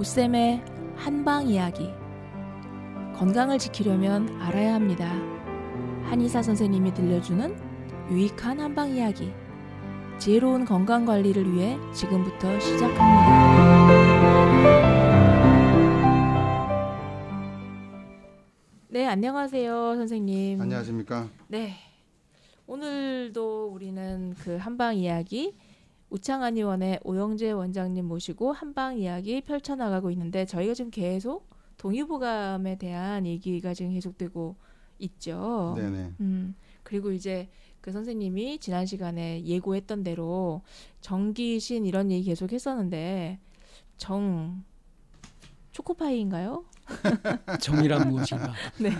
오쌤의 한방 이야기. 건강을 지키려면 알아야 합니다. 한의사 선생님이 들려주는 유익한 한방 이야기. 지혜로운 건강 관리를 위해 지금부터 시작합니다. 네, 안녕하세요, 선생님. 안녕하십니까? 네. 오늘도 우리는 그 한방 이야기 우창한 의원의 오영재 원장님 모시고 한방 이야기 펼쳐나가고 있는데 저희가 지금 계속 동의보감에 대한 얘기가 지금 계속되고 있죠. 네네. 음, 그리고 이제 그 선생님이 지난 시간에 예고했던 대로 정기신 이런 얘기 계속 했었는데 정 초코파이인가요? 정이란 무엇인가? 네.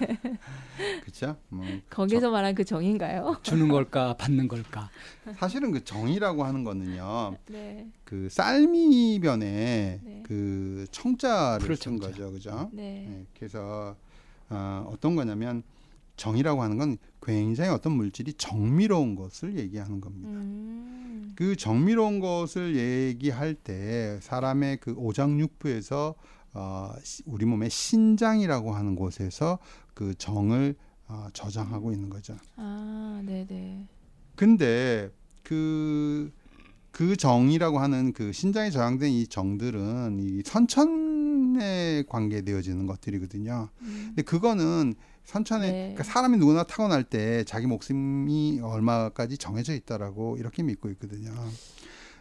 그렇죠. 뭐 거기서 정, 말한 그 정인가요? 주는 걸까 받는 걸까? 사실은 그 정이라고 하는 거는요. 네. 그 쌀미변에 네. 그 청자를 쓴 청자. 거죠, 그죠? 네. 네. 그래서 어, 어떤 거냐면 정이라고 하는 건 굉장히 어떤 물질이 정밀로운 것을 얘기하는 겁니다. 음. 그 정밀로운 것을 얘기할 때 사람의 그 오장육부에서 어, 우리 몸의 신장이라고 하는 곳에서 그 정을 어, 저장하고 있는 거죠. 아, 네네. 근데 그, 그 정이라고 하는 그 신장에 저장된 이 정들은 이 선천에 관계되어지는 것들이거든요. 음. 근데 그거는 선천에 네. 그러니까 사람이 누구나 타고날 때 자기 목숨이 얼마까지 정해져 있다라고 이렇게 믿고 있거든요.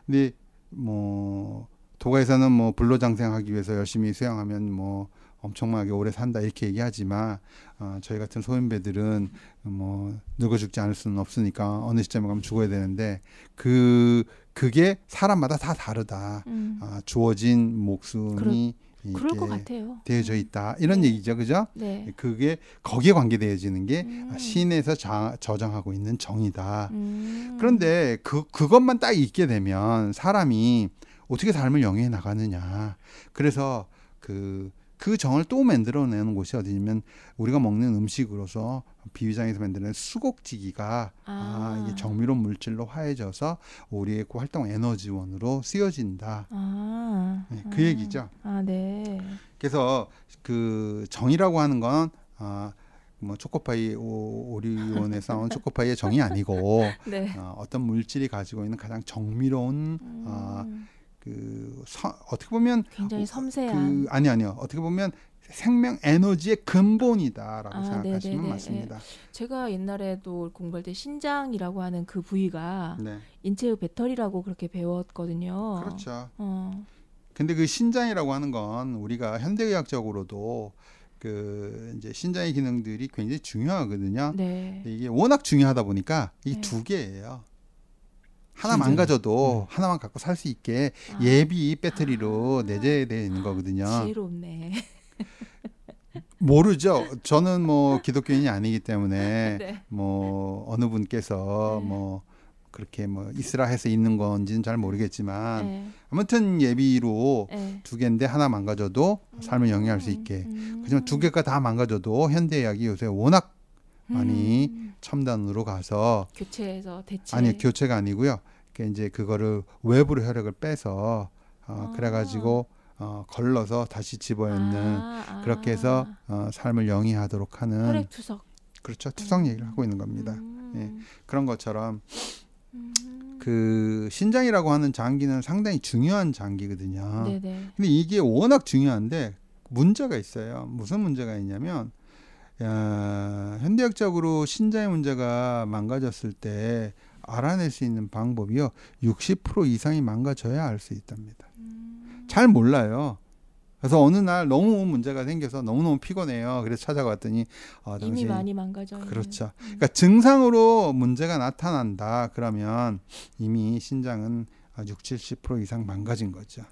근데 뭐 도가에서는 뭐 불로장생하기 위해서 열심히 수양하면 뭐 엄청나게 오래 산다 이렇게 얘기하지만 어, 저희 같은 소인배들은 뭐 늙어 죽지 않을 수는 없으니까 어느 시점에 가면 죽어야 되는데 그 그게 사람마다 다 다르다. 음. 아, 주어진 목숨이 그럴 것 같아요. 되어져 있다 이런 네. 얘기죠, 그죠? 네. 그게 거기에 관계되어지는 게 음. 신에서 자, 저장하고 있는 정이다. 음. 그런데 그 그것만 딱 있게 되면 사람이 어떻게 삶을 영위해 나가느냐. 그래서 그, 그 정을 또 만들어내는 곳이 어디냐면 우리가 먹는 음식으로서 비위장에서 만드는 수곡지기가 아, 아. 이게 정밀원 물질로 화해져서 우리의 그 활동 에너지원으로 쓰여진다. 아. 네, 그 얘기죠. 아, 네. 그래서 그 정이라고 하는 건 아, 뭐 초코파이 오, 오리온에서 나온 초코파이의 정이 아니고 네. 어, 어떤 물질이 가지고 있는 가장 정밀로운 음. 아, 그 서, 어떻게 보면 굉장히 섬세한 그 아니 아니요 어떻게 보면 생명 에너지의 근본이다라고 아, 생각하시면 네네네. 맞습니다. 제가 옛날에도 공부할 때 신장이라고 하는 그 부위가 네, 인체의 배터리라고 그렇게 배웠거든요. 그렇죠. 어. 근데 그 신장이라고 하는 건 우리가 현대의학적으로도 그 이제 신장의 기능들이 굉장히 중요하거든요. 네. 이게 워낙 중요하다 보니까 이 네. 두 개예요. 하나. 망가져도 하나만 갖고 살 수 있게 아. 예비 배터리로 아. 내재되어 있는 거거든요. 지혜롭네. 모르죠. 저는 뭐 기독교인이 아니기 때문에 네. 뭐 어느 분께서 네. 뭐 그렇게 뭐 이스라 해서 있는 건지는 잘 모르겠지만 네. 아무튼 예비로 네. 두 개인데 하나 망가져도 삶을 영위할 수 있게. 음. 하지만 두 개가 다 망가져도 현대 의학이 요새 워낙 많이 음. 첨단으로 가서 교체해서 대체 아니 교체가 아니고요. 그 이제 그거를 외부로 혈액을 빼서 어, 아. 그래가지고 어, 걸러서 다시 집어넣는 아, 아. 그렇게 해서 어, 삶을 영위하도록 하는 혈액 투석. 그렇죠 투석 음. 얘기를 하고 있는 겁니다. 음. 예. 그런 것처럼 음. 그 신장이라고 하는 장기는 상당히 중요한 장기거든요. 네네. 근데 이게 워낙 중요한데 문제가 있어요. 무슨 문제가 있냐면 야, 현대학적으로 신장의 문제가 망가졌을 때 알아낼 수 있는 방법이요. 60% 이상이 망가져야 알 수 있답니다. 음. 잘 몰라요. 그래서 어느 날 너무 문제가 생겨서 너무너무 피곤해요. 그래서 찾아갔더니 어, 이미 당신 많이 망가져. 그렇죠. 음. 그러니까 증상으로 문제가 나타난다. 그러면 이미 신장은 6, 70% 이상 망가진 거죠.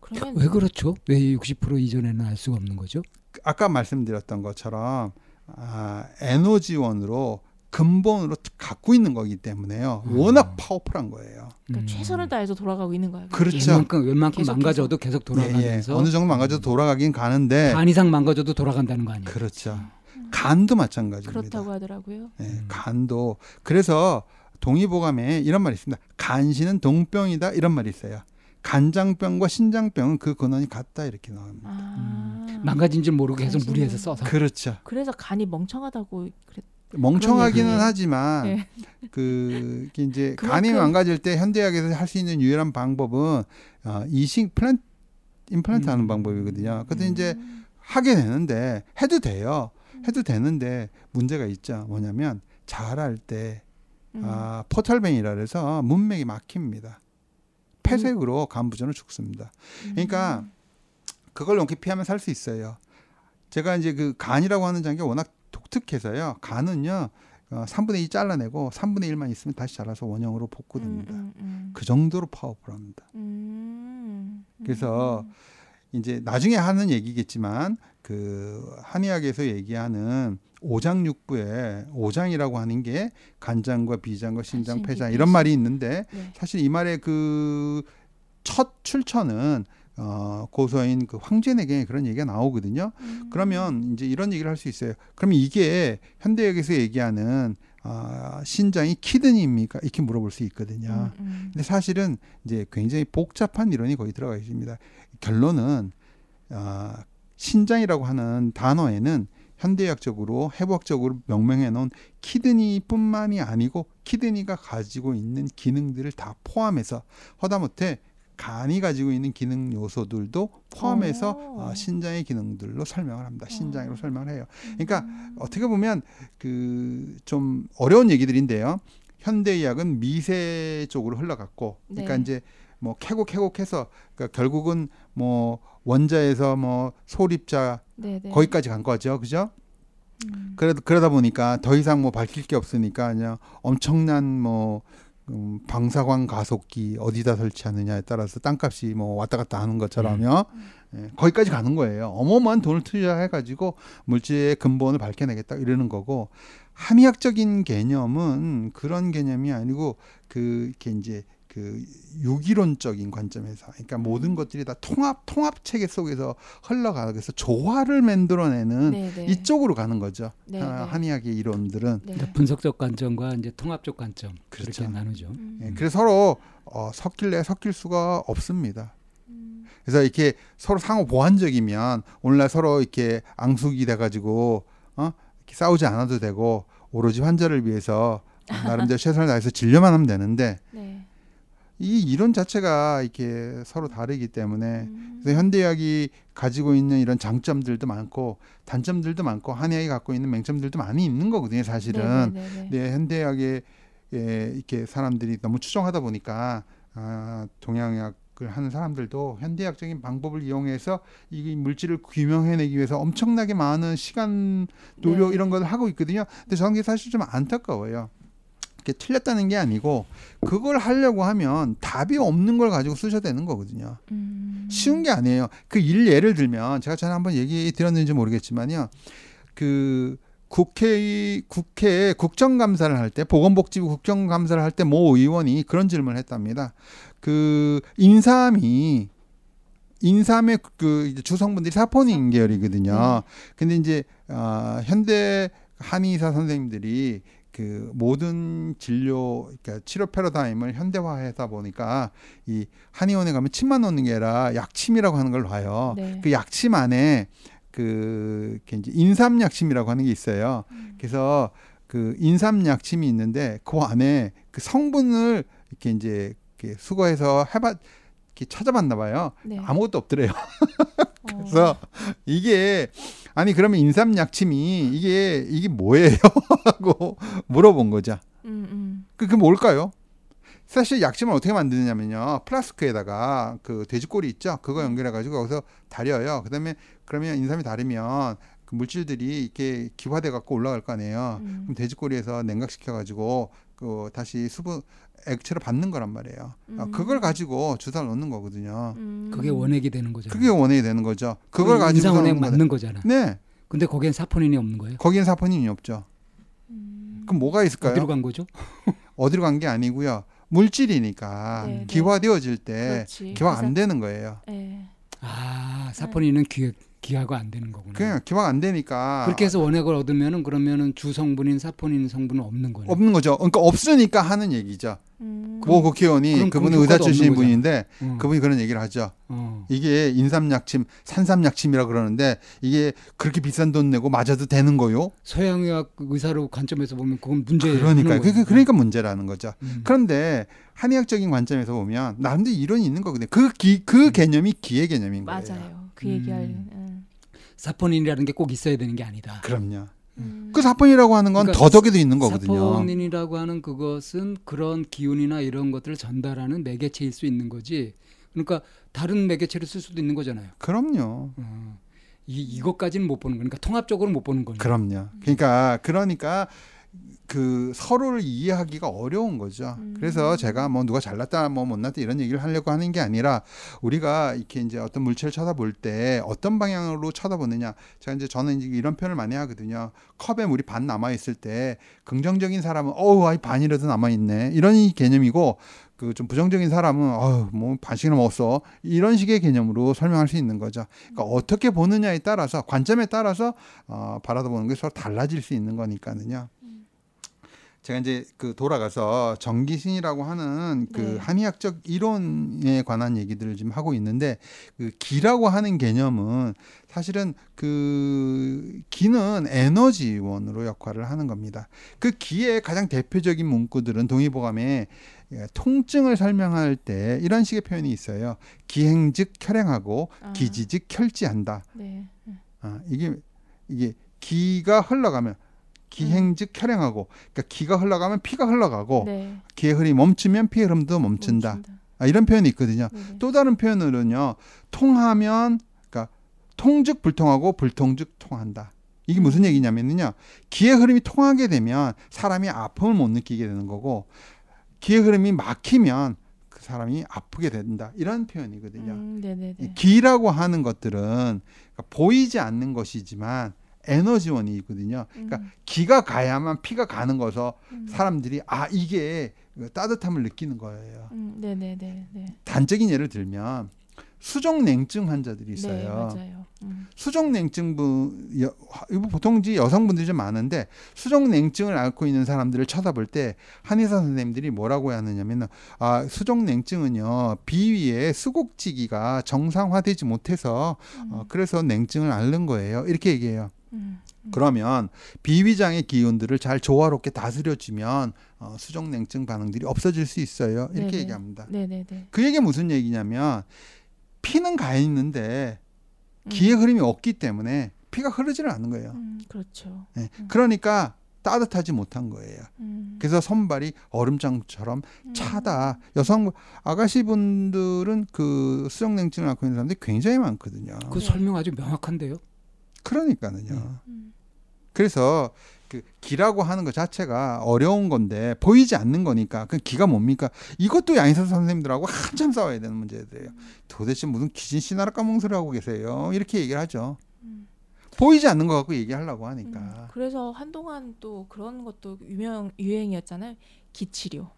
그러면 왜 그렇죠? 왜 60% 이전에는 알 수가 없는 거죠? 아까 말씀드렸던 것처럼 아, 에너지원으로 근본으로 갖고 있는 거기 때문에요. 음. 워낙 파워풀한 거예요. 그러니까 최선을 다해서 돌아가고 있는 거야. 그렇죠. 웬만큼 웬만큼 계속해서. 망가져도 계속 예, 예. 돌아가면서 어느 정도 망가져도 돌아가긴 가는데 반 이상 망가져도 돌아간다는 거 아니에요? 그렇죠. 간도 마찬가지입니다. 그렇다고 하더라고요. 예, 음. 간도 그래서 동의보감에 이런 말이 있습니다. 간신은 동병이다 이런 말이 있어요. 간장병과 신장병은 그 근원이 같다 이렇게 나옵니다. 아. 음, 망가진 줄 모르고 계속 간신은- 무리해서 써서. 그렇죠. 그래서 간이 멍청하다고 그랬. 멍청하기는. 하지만 네. 그 이제 그만큼- 간이 망가질 때 현대약에서 할 수 있는 유일한 방법은 어, 이식 플랜 임플란트 하는 음. 방법이거든요. 근데 이제 음. 하게 되는데 해도 돼요. 해도 되는데 문제가 있죠. 뭐냐면 자랄 때 음. 아, 포털뱅이라 그래서 문맥이 막힙니다. 폐색으로 간부전을 죽습니다. 그러니까 음. 그걸 용기 피하면 살 수 있어요. 제가 이제 그 간이라고 하는 장기가 워낙 독특해서요. 간은요. 어, 3분의 2 잘라내고 3분의 1만 있으면 다시 자라서 원형으로 복구됩니다. 음, 음, 그 정도로 파워풀합니다. 음. 그래서 음. 이제 나중에 하는 얘기겠지만 그 한의학에서 얘기하는 오장육부에 오장이라고 하는 게 간장과 비장과 신장, 폐장 이런 말이 있는데 네. 사실 이 말의 그 첫 출처는 어 고서인 그 황제내경에 그런 얘기가 나오거든요. 음. 그러면 이제 이런 얘기를 할 수 있어요. 그러면 이게 현대학에서 얘기하는 아, 신장이 키드니입니까? 이렇게 물어볼 수 있거든요. 음, 음. 근데 사실은 이제 굉장히 복잡한 이론이 거의 들어가 있습니다. 결론은 아, 신장이라고 하는 단어에는 현대의학적으로 해부학적으로 명명해 놓은 키드니뿐만이 아니고 키드니가 가지고 있는 기능들을 다 포함해서 허다못해 간이 가지고 있는 기능 요소들도 포함해서 오. 어, 신장의 기능들로 설명을 합니다. 신장으로 어. 설명을 해요. 그러니까 음. 어떻게 보면 그 좀 어려운 얘기들인데요. 현대의학은 미세 쪽으로 흘러갔고, 그러니까 네. 이제 뭐 캐고 캐고해서 그러니까 결국은 뭐 원자에서 뭐 소립자 네네. 거기까지 간 거죠, 그죠? 음. 그래도 그러다 보니까 더 이상 뭐 밝힐 게 없으니까 그냥 엄청난 뭐 음, 방사광 가속기 어디다 설치하느냐에 따라서 땅값이 뭐 왔다 갔다 하는 것처럼요. 예, 거기까지 가는 거예요. 어마어마한 돈을 투자해가지고 물질의 근본을 밝혀내겠다 이러는 거고 한의학적인 개념은 그런 개념이 아니고 그 이렇게 이제 그 유기론적인 관점에서 그러니까 모든 것들이 다 통합 통합 체계 속에서 흘러가서 조화를 만들어내는 네네. 이쪽으로 가는 거죠. 네, 하- 네. 한의학의 이론들은 네. 그러니까 분석적 관점과 이제 통합적 관점 그렇죠. 그렇게 나누죠. 음. 예, 그래서 서로 어, 섞일래 섞일 수가 없습니다. 음. 그래서 이렇게 서로 상호 보완적이면 오늘날 서로 이렇게 앙숙이 돼가지고 어? 이렇게 싸우지 않아도 되고 오로지 환자를 위해서 어, 나름대로 최선을 다해서 진료만 하면 되는데 네. 이 이론 자체가 이렇게 서로 다르기 때문에 음. 그래서 현대의학이 가지고 있는 이런 장점들도 많고 단점들도 많고 한의학이 갖고 있는 맹점들도 많이 있는 거거든요. 사실은. 네, 현대의학에 예, 이렇게 사람들이 너무 추종하다 보니까 아, 동양의학을 하는 사람들도 현대의학적인 방법을 이용해서 이 물질을 규명해내기 위해서 엄청나게 많은 시간, 노력 네. 이런 걸 하고 있거든요. 근데 저는 게 사실 좀 안타까워요. 이게 틀렸다는 게 아니고 그걸 하려고 하면 답이 없는 걸 가지고 쓰셔야 되는 거거든요. 음. 쉬운 게 아니에요. 그 일 예를 들면 제가 전에 한번 얘기 드렸는지 모르겠지만요. 그 국회 국회에 국정감사를 할 때 보건복지부 국정감사를 할 때 모 의원이 그런 질문을 했답니다. 그 인삼이 인삼의 그 주성분들이 사포닌 계열이거든요. 네. 근데 이제 아 현대 한의사 선생님들이 그 모든 진료 그러니까 치료 패러다임을 현대화하다 보니까 이 한의원에 가면 침만 놓는 게 아니라 약침이라고 하는 걸 봐요. 네. 그 약침 안에 그 이제 인삼 약침이라고 하는 게 있어요. 음. 그래서 그 인삼 약침이 있는데 그 안에 그 성분을 이렇게 이제 이렇게 수거해서 해봤 이렇게 찾아봤나 봐요. 네. 아무것도 없더래요. 어. 그래서 이게 아니 그러면 인삼 약침이 이게 이게 뭐예요? 하고 물어본 거죠. 음, 음. 그- 그게 뭘까요? 사실 약침을 어떻게 만드냐면요. 플라스크에다가 그 돼지꼬리 있죠. 그거 연결해 가지고 거기서 다려요. 그다음에 그러면 인삼이 다르면 그 물질들이 이렇게 기화돼 갖고 올라갈 거 아니에요. 음. 그럼 돼지꼬리에서 냉각시켜 가지고 그 다시 수분 액체로 받는 거란 말이에요. 어, 음. 그걸 가지고 주사를 놓는 거거든요. 음. 그게 원액이 되는 거잖아요. 그게 원액이 되는 거죠. 그걸 가지고 인상원액 넣는 거죠. 맞는 거잖아. 네. 근데 거기엔 사포닌이 없는 거예요. 거기엔 사포닌이 없죠. 음. 그럼 뭐가 있을까요? 어디로 간 거죠? 어디로 간 게 아니고요. 물질이니까 네, 네. 기화되어질 때 그렇지. 기화 안 되는 거예요. 네. 아 사포닌은 귀 기하가 안 되는 거구나. 그냥 기화가 안 되니까 그렇게 해서 원액을 얻으면은 그러면은 주 성분인 사포닌 성분은 없는 거네. 없는 거죠. 그러니까 없으니까 하는 얘기죠. 음. 모 국회의원이 그분은 그 의사 출신. 분인데 어, 그분이 그런 얘기를 하죠. 어. 이게 인삼약침, 산삼약침이라 그러는데 이게 그렇게 비싼 돈 내고 맞아도 되는 거요? 서양의학 의사로 관점에서 보면 그건 문제. 그러니까 그 그러니까 문제라는 거죠. 음. 그런데 한의학적인 관점에서 보면 나름대로 이론이 있는 거거든요. 그 기, 그 개념이 기의 개념인 거예요. 맞아요. 그 얘기할. 음. 음. 사포닌이라는 게 꼭 있어야 되는 게 아니다. 그럼요. 음. 그 사pon이라고 하는 건 그러니까 더덕에도 있는 거거든요. 사포닌이라고 하는 그것은 그런 기운이나 이런 것들을 전달하는 매개체일 수 있는 거지. 그러니까 다른 매개체를 쓸 수도 있는 거잖아요. 그럼요. 어. 이 이것까지는 못 보는 거니까 통합적으로 못 보는 거니까. 그럼요. 그러니까 그러니까 그 서로를 이해하기가 어려운 거죠. 음. 그래서 제가 뭐 누가 잘났다 뭐 못났다 이런 얘기를 하려고 하는 게 아니라 우리가 이렇게 이제 어떤 물체를 쳐다볼 때 어떤 방향으로 쳐다보느냐. 제가 이제 저는 이제 이런 표현을 많이 하거든요. 컵에 물이 반 남아 있을 때 긍정적인 사람은 어우 아이 반이라도 남아 있네. 이런 이 개념이고 그 좀 부정적인 사람은 어우 뭐 반씩이나 먹었어. 이런 식의 개념으로 설명할 수 있는 거죠. 그러니까 어떻게 보느냐에 따라서 관점에 따라서 어 바라보는 게 서로 달라질 수 있는 거니까는요. 제가 이제 그 돌아가서 정기신이라고 하는 그 네. 한의학적 이론에 관한 얘기들을 지금 하고 있는데 그 기라고 하는 개념은 사실은 그 기는 에너지원으로 역할을 하는 겁니다. 그 기의 가장 대표적인 문구들은 동의보감에 예, 통증을 설명할 때 이런 식의 표현이 있어요. 기행즉 혈행하고 아. 기지즉 혈지한다. 네. 아, 이게 이게 기가 흘러가면 기행 즉 혈행하고 그러니까 기가 흘러가면 피가 흘러가고 네. 기의 흐름이 멈추면 피의 흐름도 멈춘다. 멈춘다. 아, 이런 표현이 있거든요. 네네. 또 다른 표현으로는요. 통하면 그러니까 통즉 불통하고 불통즉 통한다. 이게 음. 무슨 얘기냐면요. 기의 흐름이 통하게 되면 사람이 아픔을 못 느끼게 되는 거고 기의 흐름이 막히면 그 사람이 아프게 된다. 이런 표현이거든요. 음, 네네네. 이 기라고 하는 것들은 그러니까 보이지 않는 것이지만 에너지원이 있거든요. 그러니까 음, 기가 가야만 피가 가는 거서 음. 사람들이 아 이게 따뜻함을 느끼는 거예요. 음, 네네네. 네. 단적인 예를 들면 수족 냉증 환자들이 네, 있어요. 맞아요. 음. 수족 냉증분 여- 이거 보통 이제 여성분들이 좀 많은데 수족 냉증을 앓고 있는 사람들을 쳐다볼 때 한의사 선생님들이 뭐라고 하느냐면 아 수족 냉증은요 비위에 수곡지기가 정상화되지 못해서 어, 그래서 냉증을 앓는 거예요 이렇게 얘기해요. 음. 그러면 비위장의 기운들을 잘 조화롭게 다스려주면 어, 수족 냉증 반응들이 없어질 수 있어요 이렇게 네네. 얘기합니다. 네네네. 그 얘기 무슨 얘기냐면 피는 가 있는데 음. 기의 흐름이 없기 때문에 피가 흐르지를 않는 거예요. 음, 그렇죠. 예. 그러니까 따뜻하지 못한 거예요. 음. 그래서 손발이 얼음장처럼 음. 차다. 여성 아가씨 분들은 그 수족냉증을 앓고 있는 사람들이 굉장히 많거든요. 그 네. 설명 아주 명확한데요. 그러니까는요. 음. 그래서 그 기라고 하는 것 자체가 어려운 건데 보이지 않는 거니까 그 기가 뭡니까? 이것도 양의사 선생님들하고 한참 싸워야 되는 문제들이에요. 도대체 무슨 귀신 씨나라 까먹는 소리 하고 계세요? 이렇게 얘기를 하죠. 음. 보이지 않는 거 갖고 얘기하려고 음. 하니까. 그래서 한동안 또 그런 것도 유명 유행이었잖아요. 기치료.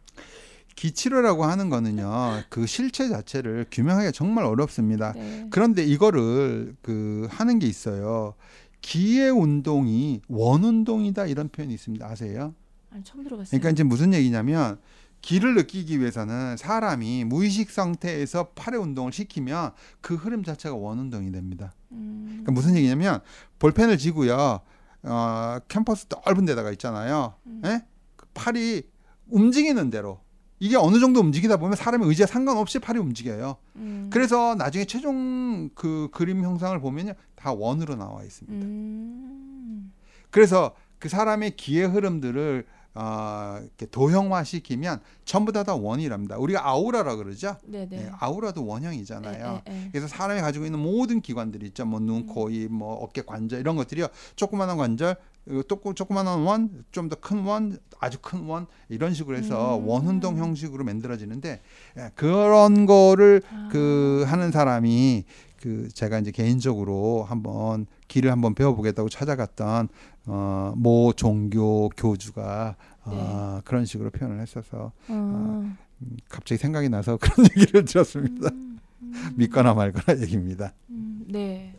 기치료라고 하는 거는요. 그 실체 자체를 규명하기가 정말 어렵습니다. 네. 그런데 이거를 그 하는 게 있어요. 기의 운동이 원 운동이다 이런 표현이 있습니다. 아세요? 아니, 처음 들어봤어요. 그러니까 이제 무슨 얘기냐면 기를 느끼기 위해서는 사람이 무의식 상태에서 팔의 운동을 시키면 그 흐름 자체가 원 운동이 됩니다. 음. 그러니까 무슨 얘기냐면 볼펜을 쥐고요. 어, 캠퍼스 넓은 데다가 있잖아요. 음. 예? 그 팔이 움직이는 대로 이게 어느 정도 움직이다 보면 사람의 의지와 상관없이 팔이 움직여요. 음. 그래서 나중에 최종 그 그림 형상을 보면요. 다 원으로 나와 있습니다. 음. 그래서 그 사람의 기의 흐름들을 어, 이렇게 도형화시키면 전부 다 다 원이랍니다. 우리가 아우라라 그러죠. 네네. 예, 아우라도 원형이잖아요. 에. 그래서 사람이 가지고 있는 모든 기관들이 있죠. 뭐 눈, 코, 입, 뭐 어깨 관절 이런 것들이요. 조그마한 관절, 또 조그- 조그마한 원, 좀 더 큰 원, 아주 큰 원 이런 식으로 해서 음. 원운동 형식으로 만들어지는데 예, 그런 거를 아. 그 하는 사람이 그 제가 이제 개인적으로 한번 길을 한번 배워보겠다고 찾아갔던 어 모 종교 교주가 어, 그런 식으로 표현을 했어서 네. 어. 음, 갑자기 생각이 나서 그런 얘기를 들었습니다. 음, 음. 믿거나 말거나 얘기입니다. 음, 네.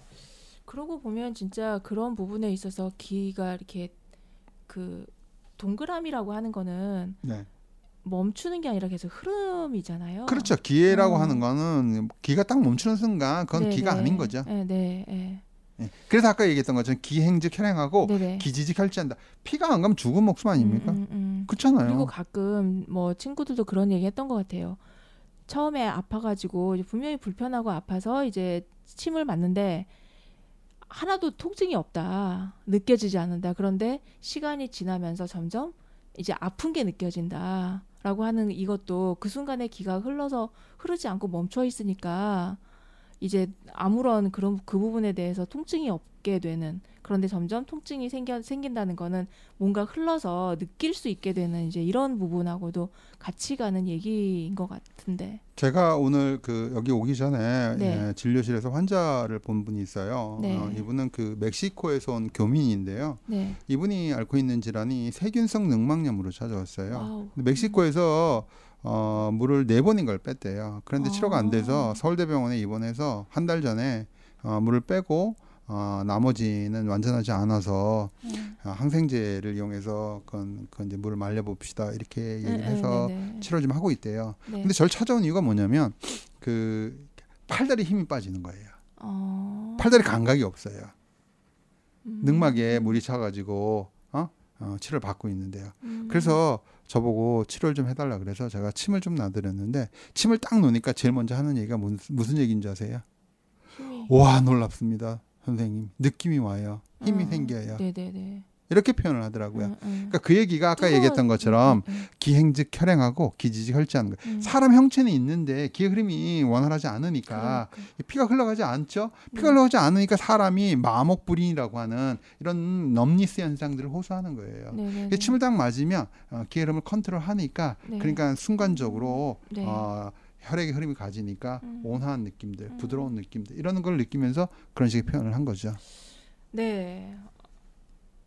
그러고 보면 진짜 그런 부분에 있어서 기가 이렇게 그 동그라미라고 하는 거는 네. 멈추는 게 아니라 계속 흐름이잖아요. 그렇죠. 기회라고 어. 하는 거는 기가 딱 멈추는 순간 그건 네, 기가 네. 아닌 거죠. 네, 네, 네. 예. 그래서 아까 얘기했던 것처럼 기행즉 혈행하고 네, 네. 기지직 혈지한다. 피가 안 가면 죽은 목숨 아닙니까? 음, 음, 음. 그렇잖아요. 그리고 가끔 뭐 친구들도 그런 얘기 했던 것 같아요. 처음에 아파가지고 분명히 불편하고 아파서 이제 침을 맞는데 하나도 통증이 없다. 느껴지지 않는다. 그런데 시간이 지나면서 점점 이제 아픈 게 느껴진다. 라고 하는 이것도 그 순간에 기가 흘러서 흐르지 않고 멈춰 있으니까 이제 아무런 그런 그 부분에 대해서 통증이 없게 되는 그런데 점점 통증이 생겨 생긴다는 거는 뭔가 흘러서 느낄 수 있게 되는 이제 이런 부분하고도 같이 가는 얘기인 것 같은데. 제가 오늘 그 여기 오기 전에 네. 예, 진료실에서 환자를 본 분이 있어요. 네. 어, 이분은 그 멕시코에서 온 교민인데요. 네. 이분이 앓고 있는 질환이 세균성 늑막염으로 찾아왔어요. 멕시코에서 어, 물을 네 번인 걸 뺐대요. 그런데 아. 치료가 안 돼서 서울대병원에 입원해서 한 달 전에 어, 물을 빼고 어, 나머지는 완전하지 않아서 음. 어, 항생제를 이용해서 그건, 그건 이제 물을 말려봅시다 이렇게 얘기를 네, 해서 네, 네. 치료 좀 하고 있대요. 네. 근데 저를 찾아온 이유가 뭐냐면 그 팔다리 힘이 빠지는 거예요. 어. 팔다리 감각이 없어요. 음. 늑막에 물이 차가지고 어? 어, 치료를 받고 있는데요. 음. 그래서 저보고 치료를 좀 해달라 그래서 제가 침을 좀 놔드렸는데 침을 딱 놓으니까 제일 먼저 하는 얘기가 무슨, 무슨 얘기인지 아세요? 힘이. 와 놀랍습니다, 선생님. 느낌이 와요. 힘이 어. 생겨요. 네네네. 이렇게 표현을 하더라고요. 음, 음. 그러니까 그 얘기가 아까 뜨거운- 얘기했던 것처럼 음, 음, 기행즉 혈행하고 기지직 혈지하는 거예요. 음. 사람 형체는 있는데 기의 흐름이 원활하지 않으니까 그러니까. 피가 흘러가지 않죠. 피가 음. 흘러가지 않으니까 사람이 마목불인이라고 하는 이런 넘니스 현상들을 호소하는 거예요. 네네네. 그 침을 딱 맞으면 어, 기의 흐름을 컨트롤하니까 네. 그러니까 순간적으로 네. 어, 혈액의 흐름이 가지니까 음. 온화한 느낌들, 음. 부드러운 느낌들 이런 걸 느끼면서 그런 식의 표현을 한 거죠. 네.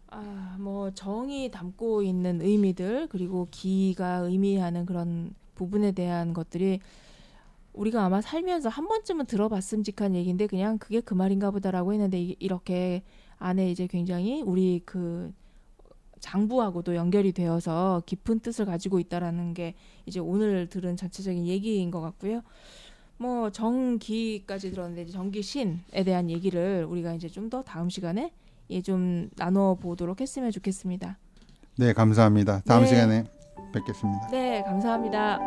아, 뭐 정이 담고 있는 의미들 그리고 기가 의미하는 그런 부분에 대한 것들이 우리가 아마 살면서 한 번쯤은 들어봤음직한 얘기인데 그냥 그게 그 말인가 보다라고 했는데 이- 이렇게 안에 이제 굉장히 우리 그 장부하고도 연결이 되어서 깊은 뜻을 가지고 있다라는 게 이제 오늘 들은 전체적인 얘기인 것 같고요. 뭐 정기까지 들었는데 정기신에 대한 얘기를 우리가 이제 좀 더 다음 시간에 예 좀 나눠 보도록 했으면 좋겠습니다. 네, 감사합니다. 다음 네. 시간에 뵙겠습니다. 네, 감사합니다.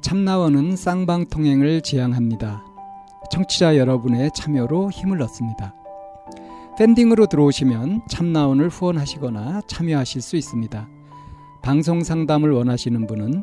참나원은 쌍방통행을 지향합니다. 청취자 여러분의 참여로 힘을 얻습니다. 팬딩으로 들어오시면 참나원을 후원하시거나 참여하실 수 있습니다. 방송 상담을 원하시는 분은